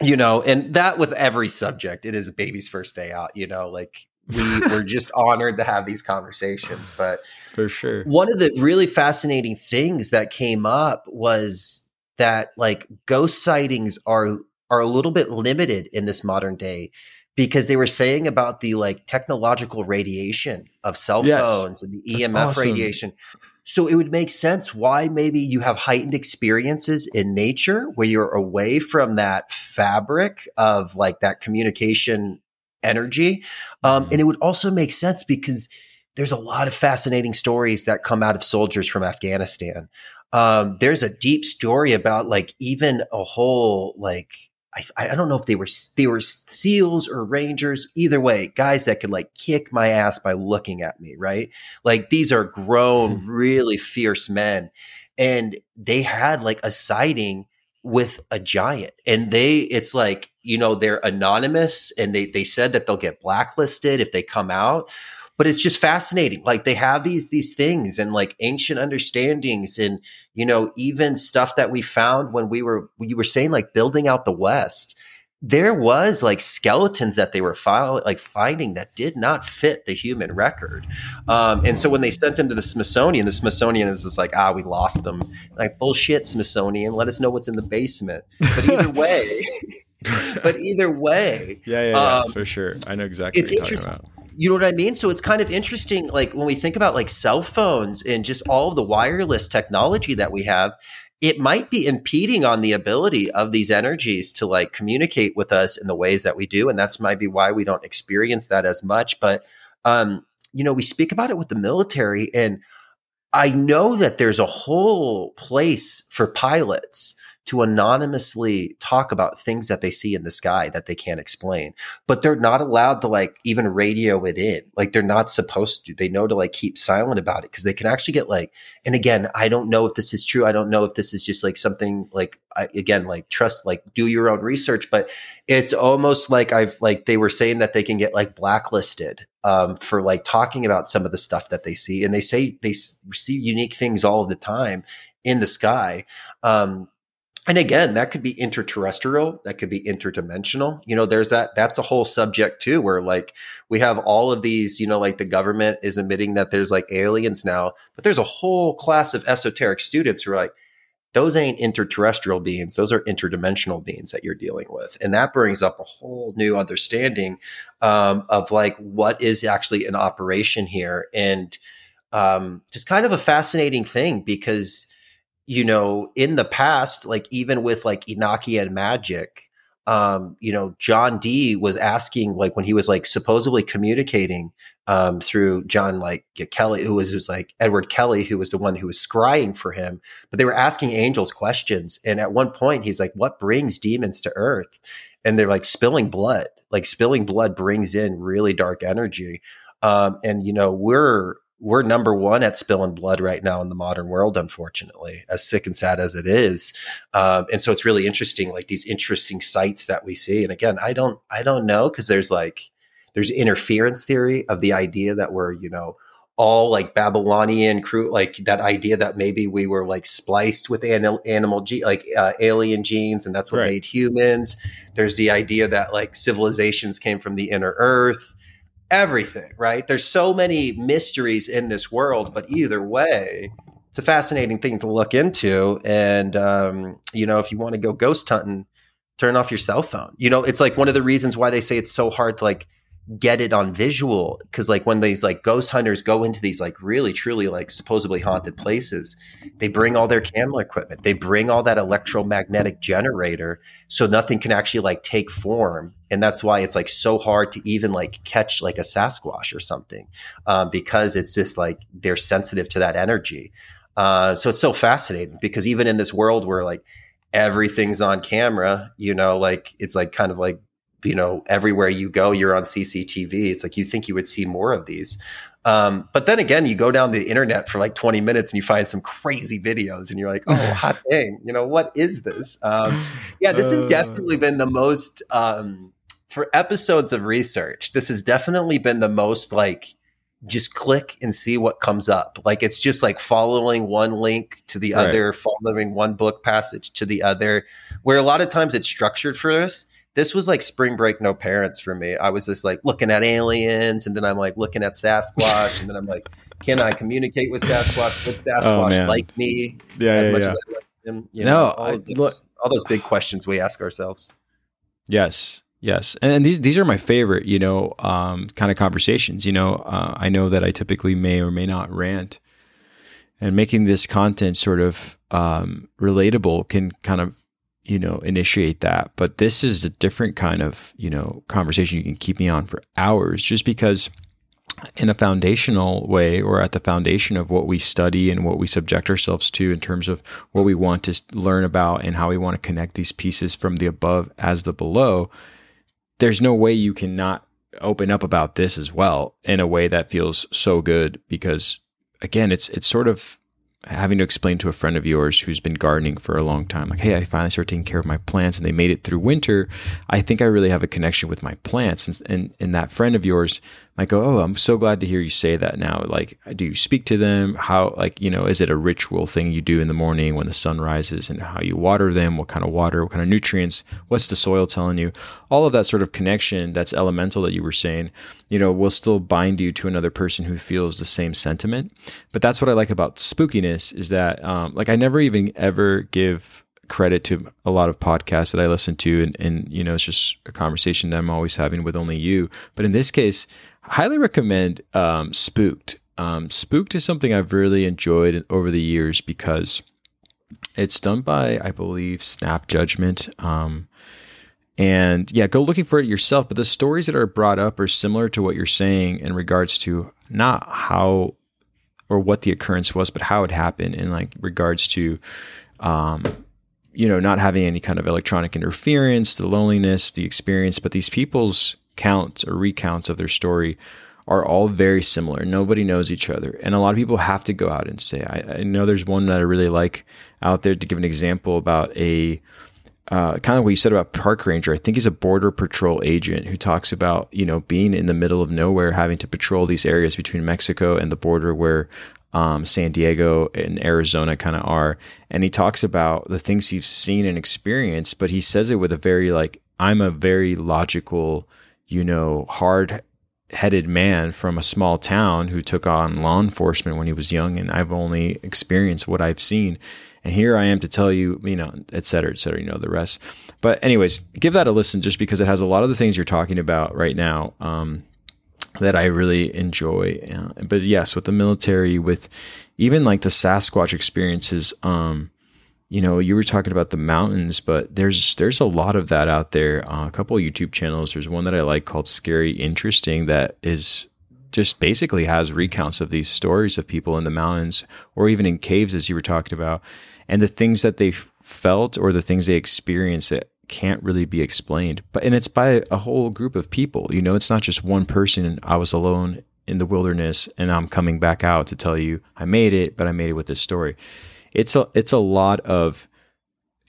you know, and that with every subject, it is baby's first day out. You know, like we we're just honored to have these conversations. But for sure, one of the really fascinating things that came up was that like ghost sightings are are a little bit limited in this modern day because they were saying about the like technological radiation of cell yes. phones and the EMF awesome. radiation. So it would make sense why maybe you have heightened experiences in nature where you're away from that fabric of like that communication energy. Um, mm-hmm. And it would also make sense because there's a lot of fascinating stories that come out of soldiers from Afghanistan um, there's a deep story about like even a whole like I, I don't know if they were they were seals or rangers either way guys that could like kick my ass by looking at me right like these are grown mm-hmm. really fierce men and they had like a sighting with a giant and they it's like you know they're anonymous and they they said that they'll get blacklisted if they come out but it's just fascinating. Like they have these these things and like ancient understandings and you know even stuff that we found when we were you were saying like building out the West. There was like skeletons that they were file, like finding that did not fit the human record, um, and so when they sent them to the Smithsonian, the Smithsonian was just like, ah, we lost them. Like bullshit, Smithsonian. Let us know what's in the basement. But either way, but either way, yeah, yeah, yeah um, for sure. I know exactly. It's interesting you know what I mean? So it's kind of interesting, like when we think about like cell phones and just all of the wireless technology that we have, it might be impeding on the ability of these energies to like communicate with us in the ways that we do. And that's might be why we don't experience that as much. But, um, you know, we speak about it with the military and I know that there's a whole place for pilots to anonymously talk about things that they see in the sky that they can't explain. But they're not allowed to like even radio it in. Like they're not supposed to. They know to like keep silent about it because they can actually get like, and again, I don't know if this is true. I don't know if this is just like something like, I, again, like trust, like do your own research, but it's almost like I've like, they were saying that they can get like blacklisted um, for like talking about some of the stuff that they see. And they say they see unique things all the time in the sky. Um, and again, that could be interterrestrial, that could be interdimensional. You know, there's that, that's a whole subject too, where like we have all of these, you know, like the government is admitting that there's like aliens now, but there's a whole class of esoteric students who are like, those ain't interterrestrial beings, those are interdimensional beings that you're dealing with. And that brings up a whole new understanding um, of like what is actually an operation here. And um, just kind of a fascinating thing because you know, in the past, like even with like Enochian and magic, um, you know, John Dee was asking, like when he was like supposedly communicating um, through John like Kelly, who was, like Edward Kelly, who was the one who was scrying for him, but they were asking angels questions. And at one point, he's like, "What brings demons to Earth?" And they're like spilling blood. Like spilling blood brings in really dark energy. Um, and you know, we're we're number one at spilling blood right now in the modern world, unfortunately, as sick and sad as it is. Um, and so it's really interesting, like these interesting sites that we see. And again, I don't, I don't know because there's like, there's interference theory of the idea that we're, you know, all like Babylonian crew, like that idea that maybe we were like spliced with animal, animal ge- like uh, alien genes, and that's what right. made humans. There's the idea that like civilizations came from the inner earth everything, right? There's so many mysteries in this world, but either way, it's a fascinating thing to look into. And, um, you know, if you want to go ghost hunting, turn off your cell phone. You know, it's like one of the reasons why they say it's so hard to like get it on visual because like when these like ghost hunters go into these like really truly like supposedly haunted places they bring all their camera equipment they bring all that electromagnetic generator so nothing can actually like take form and that's why it's like so hard to even like catch like a sasquatch or something um, because it's just like they're sensitive to that energy uh, so it's so fascinating because even in this world where like everything's on camera you know like it's like kind of like you know, everywhere you go, you're on CCTV. It's like you think you would see more of these. Um, but then again, you go down the internet for like 20 minutes and you find some crazy videos and you're like, oh, hot dang, you know, what is this? Um, yeah, this has uh. definitely been the most, um, for episodes of research, this has definitely been the most like, just click and see what comes up. Like it's just like following one link to the right. other, following one book passage to the other, where a lot of times it's structured for us this was like spring break no parents for me. I was just like looking at aliens and then i'm like looking at sasquatch and then i'm like can i communicate with sasquatch? Would sasquatch oh, like me? Yeah, as yeah, much yeah. as i like him you know, no all, I, those, look, all those big questions we ask ourselves. Yes yes. And, and, these these are my favorite you know um, kind of conversations you know uh, i know that i typically may or may not rant. And making this content sort of um, relatable can kind of you know, initiate that. But this is a different kind of, you know, conversation you can keep me on for hours just because in a foundational way or at the foundation of what we study and what we subject ourselves to in terms of what we want to learn about and how we want to connect these pieces from the above as the below, there's no way you cannot open up about this as well in a way that feels so good because again it's it's sort of having to explain to a friend of yours who's been gardening for a long time, like, hey, I finally started taking care of my plants and they made it through winter. I think I really have a connection with my plants. And, and, and that friend of yours might go, Oh, I'm so glad to hear you say that now. Like, do you speak to them? How, like, you know, is it a ritual thing you do in the morning when the sun rises and how you water them? What kind of water? What kind of nutrients? What's the soil telling you? All of that sort of connection that's elemental that you were saying, you know, will still bind you to another person who feels the same sentiment. But that's what I like about spookiness is that, um, like, I never even ever give credit to a lot of podcasts that I listen to, and, and you know, it's just a conversation that I'm always having with only you. But in this case, highly recommend um, Spooked. Um, Spooked is something I've really enjoyed over the years because it's done by, I believe, Snap Judgment. Um, and yeah, go looking for it yourself. But the stories that are brought up are similar to what you're saying in regards to not how or what the occurrence was, but how it happened in like regards to, um, you know, not having any kind of electronic interference, the loneliness, the experience, but these people's counts or recounts of their story are all very similar. Nobody knows each other. And a lot of people have to go out and say, I, I know there's one that I really like out there to give an example about a uh, kind of what you said about park ranger. I think he's a border patrol agent who talks about, you know, being in the middle of nowhere, having to patrol these areas between Mexico and the border where um, San Diego and Arizona kind of are. And he talks about the things he's seen and experienced, but he says it with a very like, I'm a very logical, you know, hard headed man from a small town who took on law enforcement when he was young and I've only experienced what I've seen. And here I am to tell you, you know, et cetera, et cetera, you know, the rest. But anyways, give that a listen just because it has a lot of the things you're talking about right now um, that I really enjoy. Uh, but yes, with the military, with even like the Sasquatch experiences, um, you know, you were talking about the mountains, but there's there's a lot of that out there. Uh, a couple YouTube channels. There's one that I like called Scary Interesting that is just basically has recounts of these stories of people in the mountains or even in caves, as you were talking about, and the things that they felt or the things they experienced that can't really be explained. But and it's by a whole group of people. You know, it's not just one person. I was alone in the wilderness, and I'm coming back out to tell you I made it, but I made it with this story it's a it's a lot of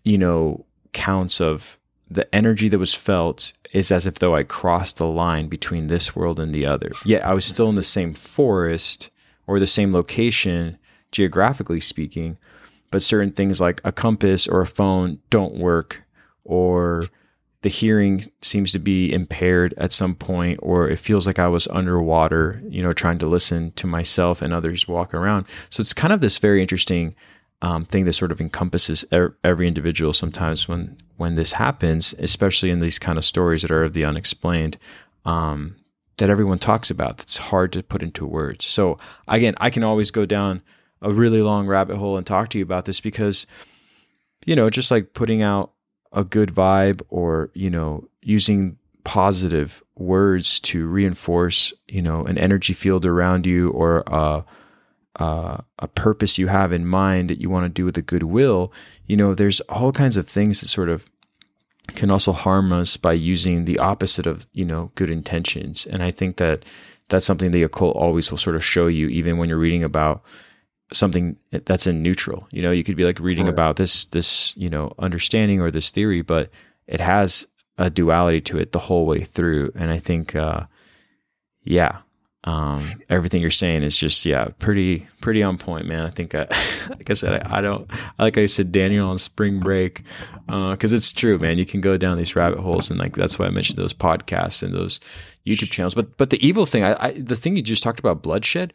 you know counts of the energy that was felt is as if though I crossed the line between this world and the other. Yet I was still in the same forest or the same location, geographically speaking, but certain things like a compass or a phone don't work, or the hearing seems to be impaired at some point, or it feels like I was underwater, you know, trying to listen to myself and others walk around. So it's kind of this very interesting um, thing that sort of encompasses er- every individual sometimes when when this happens, especially in these kind of stories that are of the unexplained, um, that everyone talks about. That's hard to put into words. So again, I can always go down a really long rabbit hole and talk to you about this because, you know, just like putting out a good vibe or you know using positive words to reinforce you know an energy field around you or uh, uh, a purpose you have in mind that you want to do with a goodwill, you know, there's all kinds of things that sort of can also harm us by using the opposite of, you know, good intentions. And I think that that's something the occult always will sort of show you, even when you're reading about something that's in neutral. You know, you could be like reading about this, this, you know, understanding or this theory, but it has a duality to it the whole way through. And I think, uh, yeah, um, everything you're saying is just yeah pretty pretty on point man i think I, like i said I, I, don't like i said daniel on spring break because uh, it's true man you can go down these rabbit holes and like that's why i mentioned those podcasts and those youtube channels but but the evil thing I, I the thing you just talked about bloodshed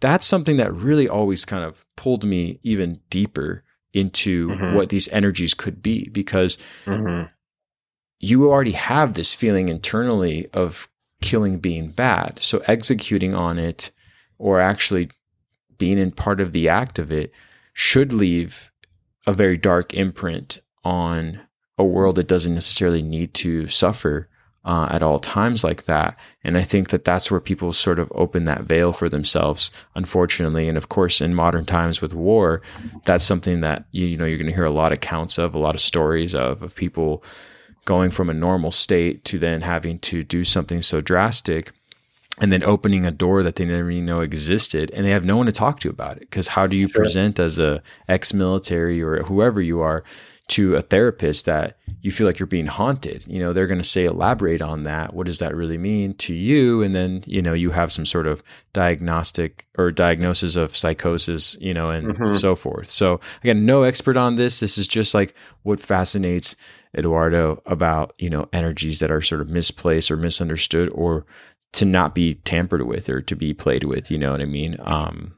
that's something that really always kind of pulled me even deeper into mm-hmm. what these energies could be because mm-hmm. you already have this feeling internally of killing being bad. So executing on it or actually being in part of the act of it should leave a very dark imprint on a world that doesn't necessarily need to suffer uh, at all times like that. And I think that that's where people sort of open that veil for themselves, unfortunately. And of course, in modern times with war, that's something that you, you know you're going to hear a lot of accounts of, a lot of stories of of people going from a normal state to then having to do something so drastic and then opening a door that they never even know existed and they have no one to talk to about it because how do you sure. present as a ex-military or whoever you are to a therapist that you feel like you're being haunted. You know they're going to say elaborate on that. What does that really mean to you? And then you know you have some sort of diagnostic or diagnosis of psychosis you know and mm-hmm. so forth. So again no expert on this. This is just like what fascinates eduardo about you know energies that are sort of misplaced or misunderstood or to not be tampered with or to be played with you know what i mean? Um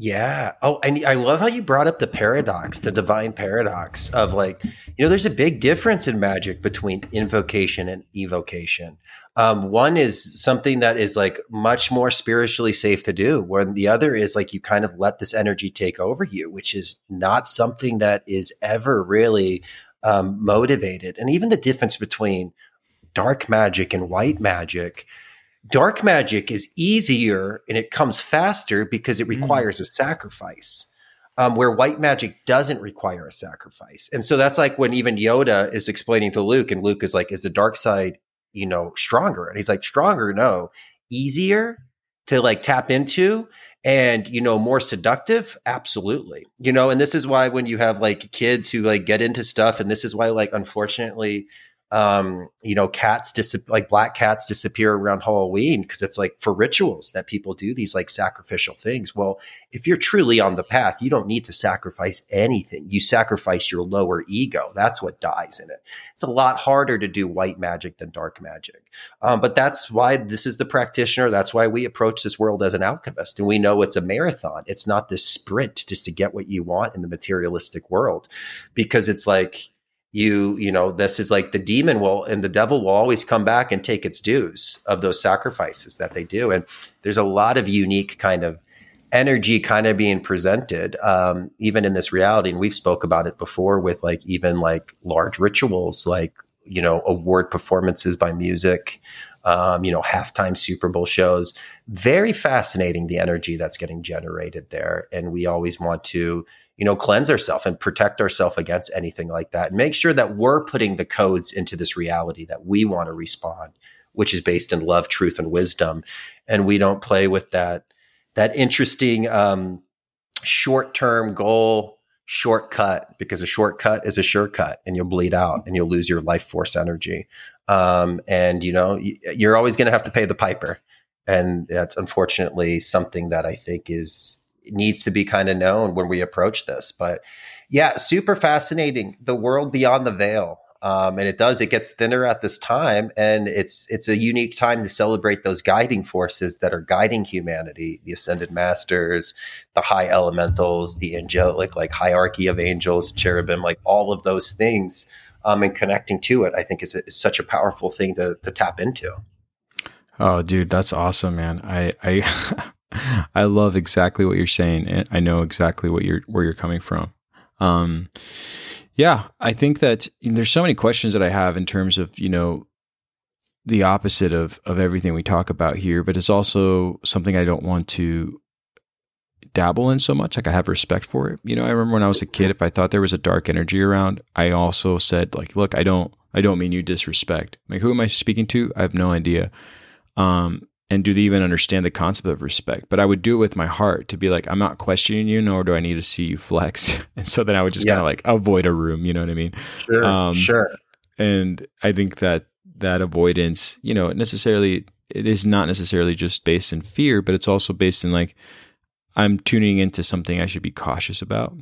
yeah. Oh, and I love how you brought up the paradox, the divine paradox of like, you know, there's a big difference in magic between invocation and evocation. Um, one is something that is like much more spiritually safe to do, where the other is like you kind of let this energy take over you, which is not something that is ever really um, motivated. And even the difference between dark magic and white magic Dark magic is easier and it comes faster because it mm. requires mm. a sacrifice. um, where white magic doesn't require a sacrifice. And so that's like when even Yoda is explaining to Luke, and Luke is like, "Is the dark side, you know, stronger?" And he's like, "Stronger? No, easier to like tap into." and you know more seductive absolutely you know and this is why when you have like kids who like get into stuff and this is why like unfortunately um, you know, cats dis- like black cats disappear around Halloween because it's like for rituals that people do these like sacrificial things. Well, if you're truly on the path, you don't need to sacrifice anything. You sacrifice your lower ego. That's what dies in it. It's a lot harder to do white magic than dark magic. Um, but that's why this is the practitioner. That's why we approach this world as an alchemist. And we know it's a marathon. It's not this sprint just to get what you want in the materialistic world because it's like, you you know this is like the demon will and the devil will always come back and take its dues of those sacrifices that they do. And there's a lot of unique kind of energy kind of being presented um, even in this reality. And we've spoke about it before with like even like large rituals like you know award performances by music um, you know halftime super bowl shows. Very fascinating the energy that's getting generated there. And we always want to you know, cleanse ourselves and protect ourselves against anything like that. And make sure that we're putting the codes into this reality that we want to respond, which is based in love, truth, and wisdom. And we don't play with that that interesting um, short term goal shortcut because a shortcut is a shortcut and you'll bleed out and you'll lose your life force energy. Um, and you know, you're always going to have to pay the piper. And that's unfortunately something that I think is needs to be kind of known when we approach this. But yeah, super fascinating. The world beyond the veil. Um, and it does, it gets thinner at this time. And it's, it's a unique time to celebrate those guiding forces that are guiding humanity, the ascended masters, the high elementals, the angelic, like hierarchy of angels, cherubim, like all of those things. Um, and connecting to it, I think is, is such a powerful thing to, to tap into. Oh, dude, that's awesome, man. I, I, I love exactly what you're saying, and I know exactly what you're where you're coming from. Um, yeah, I think that there's so many questions that I have in terms of you know the opposite of of everything we talk about here, but it's also something I don't want to dabble in so much. Like I have respect for it. You know, I remember when I was a kid, if I thought there was a dark energy around, I also said like, look, I don't, I don't mean you disrespect. Like, who am I speaking to? I have no idea. Um, and do they even understand the concept of respect? But I would do it with my heart to be like, I'm not questioning you, nor do I need to see you flex. and so then I would just yeah. kind of like avoid a room. You know what I mean? Sure, um, sure. And I think that that avoidance, you know, necessarily it is not necessarily just based in fear, but it's also based in like I'm tuning into something I should be cautious about.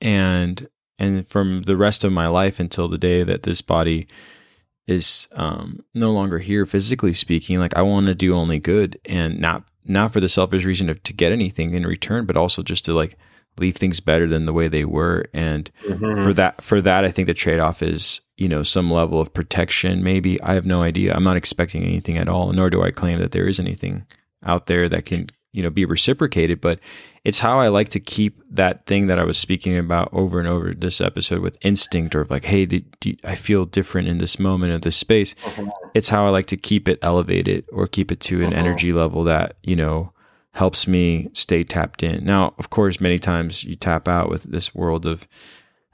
And and from the rest of my life until the day that this body is um, no longer here physically speaking like i want to do only good and not not for the selfish reason of to get anything in return but also just to like leave things better than the way they were. And mm-hmm. for that for that i think the trade-off is you know some level of protection maybe. I have no idea. I'm not expecting anything at all nor do i claim that there is anything out there that can you know be reciprocated but it's how i like to keep that thing that i was speaking about over and over this episode with instinct or like hey did, did, i feel different in this moment of this space uh-huh. it's how i like to keep it elevated or keep it to an uh-huh. energy level that you know helps me stay tapped in now of course many times you tap out with this world of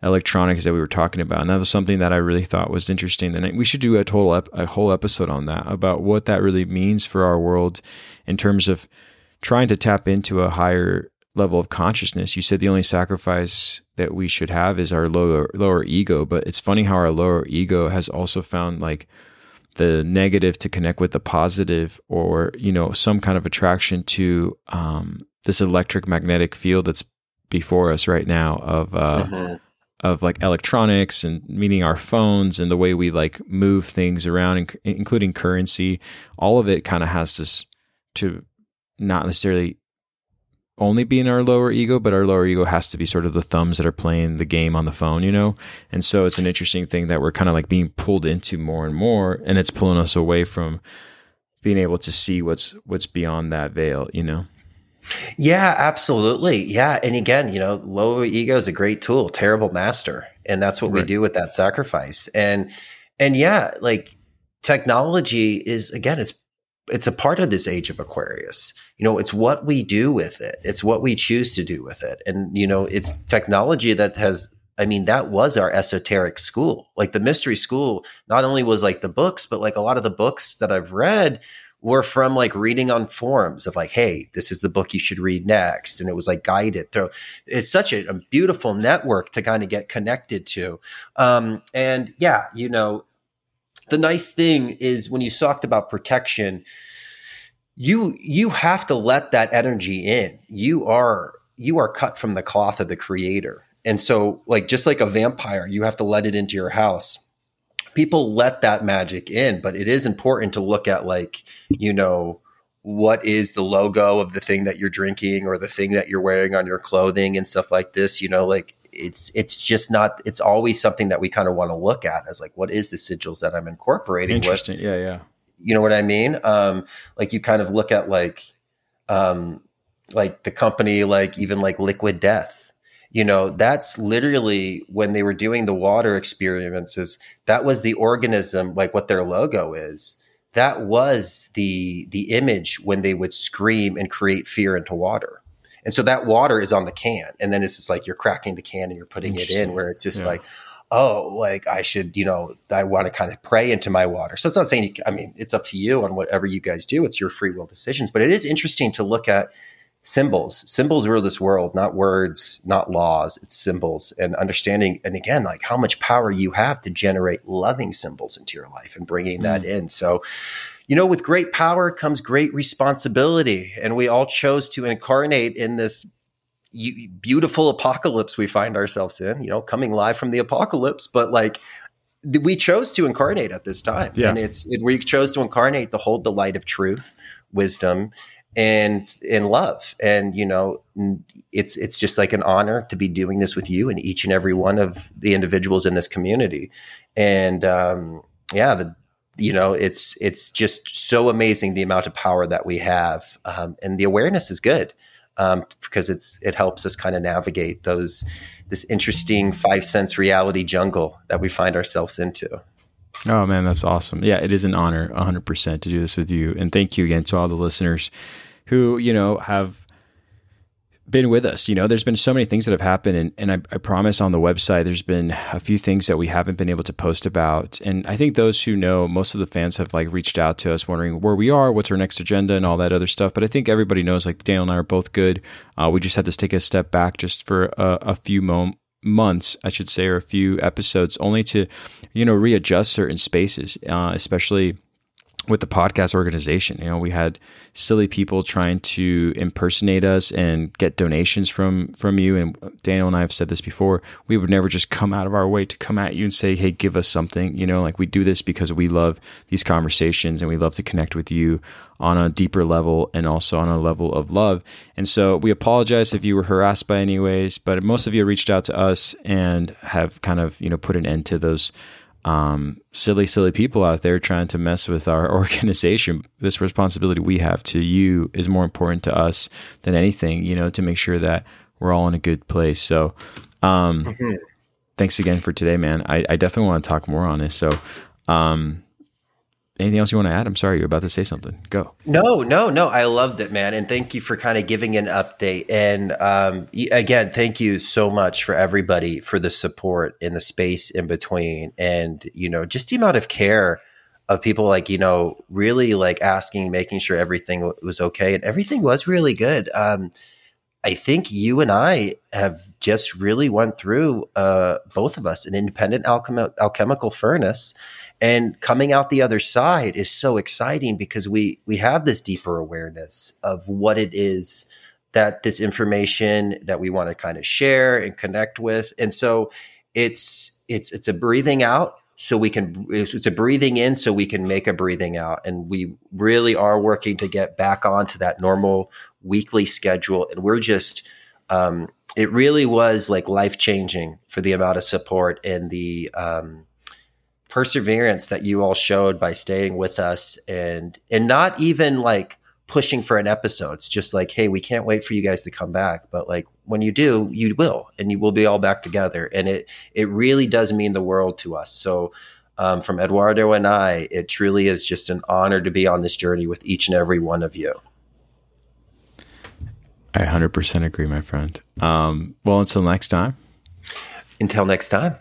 electronics that we were talking about and that was something that i really thought was interesting and we should do a total ep- a whole episode on that about what that really means for our world in terms of trying to tap into a higher level of consciousness. You said the only sacrifice that we should have is our lower lower ego, but it's funny how our lower ego has also found like the negative to connect with the positive or you know some kind of attraction to um, this electric magnetic field that's before us right now of uh, mm-hmm. of like electronics and meaning our phones and the way we like move things around including currency all of it kind of has this to not necessarily only be in our lower ego, but our lower ego has to be sort of the thumbs that are playing the game on the phone, you know? And so it's an interesting thing that we're kind of like being pulled into more and more, and it's pulling us away from being able to see what's what's beyond that veil, you know? Yeah, absolutely. Yeah. And again, you know, lower ego is a great tool, terrible master. And that's what right. we do with that sacrifice. And and yeah, like technology is again, it's it's a part of this age of Aquarius. You know, it's what we do with it. It's what we choose to do with it. And, you know, it's technology that has, I mean, that was our esoteric school. Like the mystery school, not only was like the books, but like a lot of the books that I've read were from like reading on forums of like, hey, this is the book you should read next. And it was like guided through. It's such a, a beautiful network to kind of get connected to. Um, and yeah, you know, the nice thing is when you talked about protection, you you have to let that energy in. You are you are cut from the cloth of the creator. And so like just like a vampire, you have to let it into your house. People let that magic in, but it is important to look at like, you know, what is the logo of the thing that you're drinking or the thing that you're wearing on your clothing and stuff like this, you know, like it's it's just not it's always something that we kind of want to look at as like what is the sigils that I'm incorporating Interesting. With? Yeah, yeah. You know what I mean? Um, like you kind of look at like um, like the company like even like Liquid Death. You know, that's literally when they were doing the water experiences, that was the organism like what their logo is. That was the the image when they would scream and create fear into water and so that water is on the can. And then it's just like you're cracking the can and you're putting it in where it's just yeah. like, oh, like I should, you know, I want to kind of pray into my water. So it's not saying, you, I mean, it's up to you on whatever you guys do. It's your free will decisions. But it is interesting to look at symbols. Symbols rule this world, not words, not laws. It's symbols and understanding. And again, like how much power you have to generate loving symbols into your life and bringing mm. that in. So, you know, with great power comes great responsibility. And we all chose to incarnate in this beautiful apocalypse we find ourselves in, you know, coming live from the apocalypse, but like we chose to incarnate at this time. Yeah. And it's, it, we chose to incarnate to hold the light of truth, wisdom, and in love. And, you know, it's, it's just like an honor to be doing this with you and each and every one of the individuals in this community. And, um, yeah, the, you know it's it's just so amazing the amount of power that we have um, and the awareness is good um, because it's it helps us kind of navigate those this interesting five sense reality jungle that we find ourselves into. Oh man that's awesome. Yeah it is an honor 100% to do this with you and thank you again to all the listeners who you know have been with us. You know, there's been so many things that have happened, and, and I, I, promise on the website, there's been a few things that we haven't been able to post about. And I think those who know, most of the fans have like reached out to us wondering where we are, what's our next agenda, and all that other stuff. But I think everybody knows, like Daniel and I are both good. Uh, we just had to take a step back just for a, a few moments months, I should say, or a few episodes, only to, you know, readjust certain spaces, uh, especially with the podcast organization. You know, we had silly people trying to impersonate us and get donations from from you. And Daniel and I have said this before. We would never just come out of our way to come at you and say, "Hey, give us something." You know, like we do this because we love these conversations and we love to connect with you on a deeper level and also on a level of love. And so we apologize if you were harassed by anyways, but most of you reached out to us and have kind of you know put an end to those um, silly, silly people out there trying to mess with our organization. This responsibility we have to you is more important to us than anything, you know, to make sure that we're all in a good place. So, um, mm-hmm. thanks again for today, man. I, I, definitely want to talk more on this. So, um, anything else you want to add? I'm sorry, you're about to say something. Go. No, no, no. I loved it, man. And thank you for kind of giving an update. And um, again, thank you so much for everybody for the support in the space in between. And, you know, just the amount of care of people like, you know, really like asking, making sure everything was okay. And everything was really good. Um, I think you and I have just really went through, uh, both of us, an independent alchem- alchemical furnace and coming out the other side is so exciting because we we have this deeper awareness of what it is that this information that we want to kind of share and connect with. And so it's it's it's a breathing out so we can it's a breathing in so we can make a breathing out. And we really are working to get back onto that normal weekly schedule. And we're just um, it really was like life changing for the amount of support and the um, perseverance that you all showed by staying with us and and not even like pushing for an episode. It's just like, hey, we can't wait for you guys to come back. But like when you do, you will, and you will be all back together. And it it really does mean the world to us. So um, from Eduardo and I, it truly is just an honor to be on this journey with each and every one of you. I 100% agree, my friend. Um, well, until next time. Until next time.